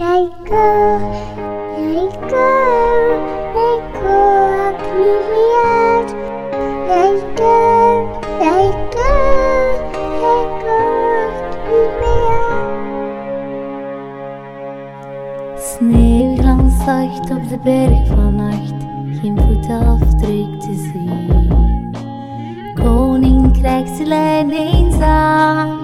Jeg går, jeg går, jeg går akkurat. Jeg går, jeg går, jeg går akkurat. Sneeuwglans zacht op de berg vannacht, geen voetafdruk te zien. Koninkrijkslijn eenzaam,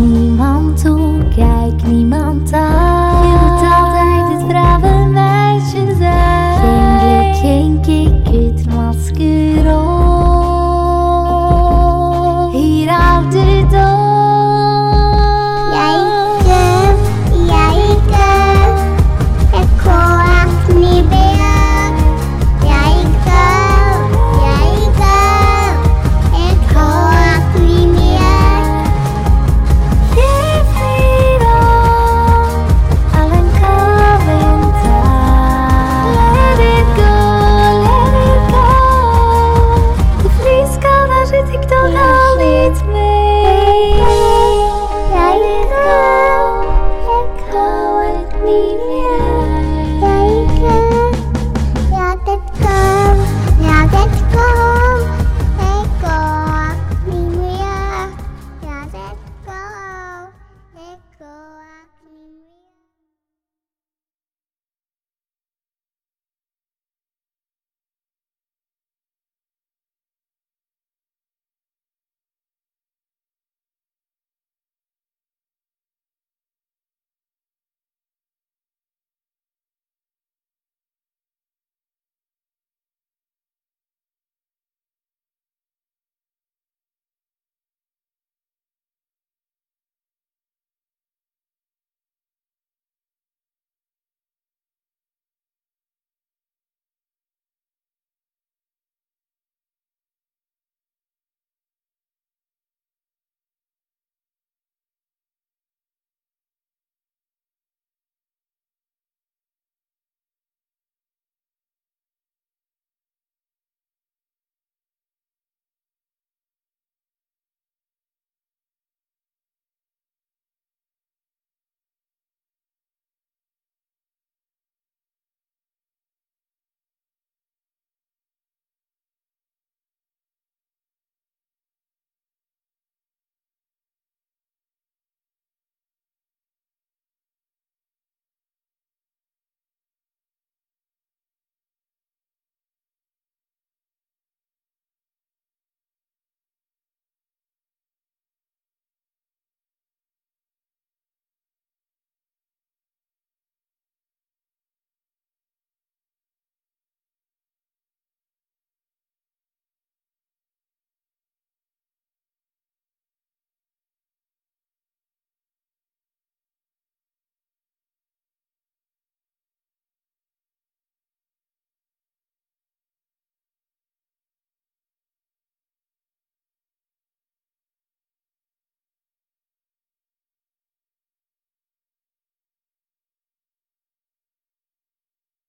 niemand toe, kijk niemand aan.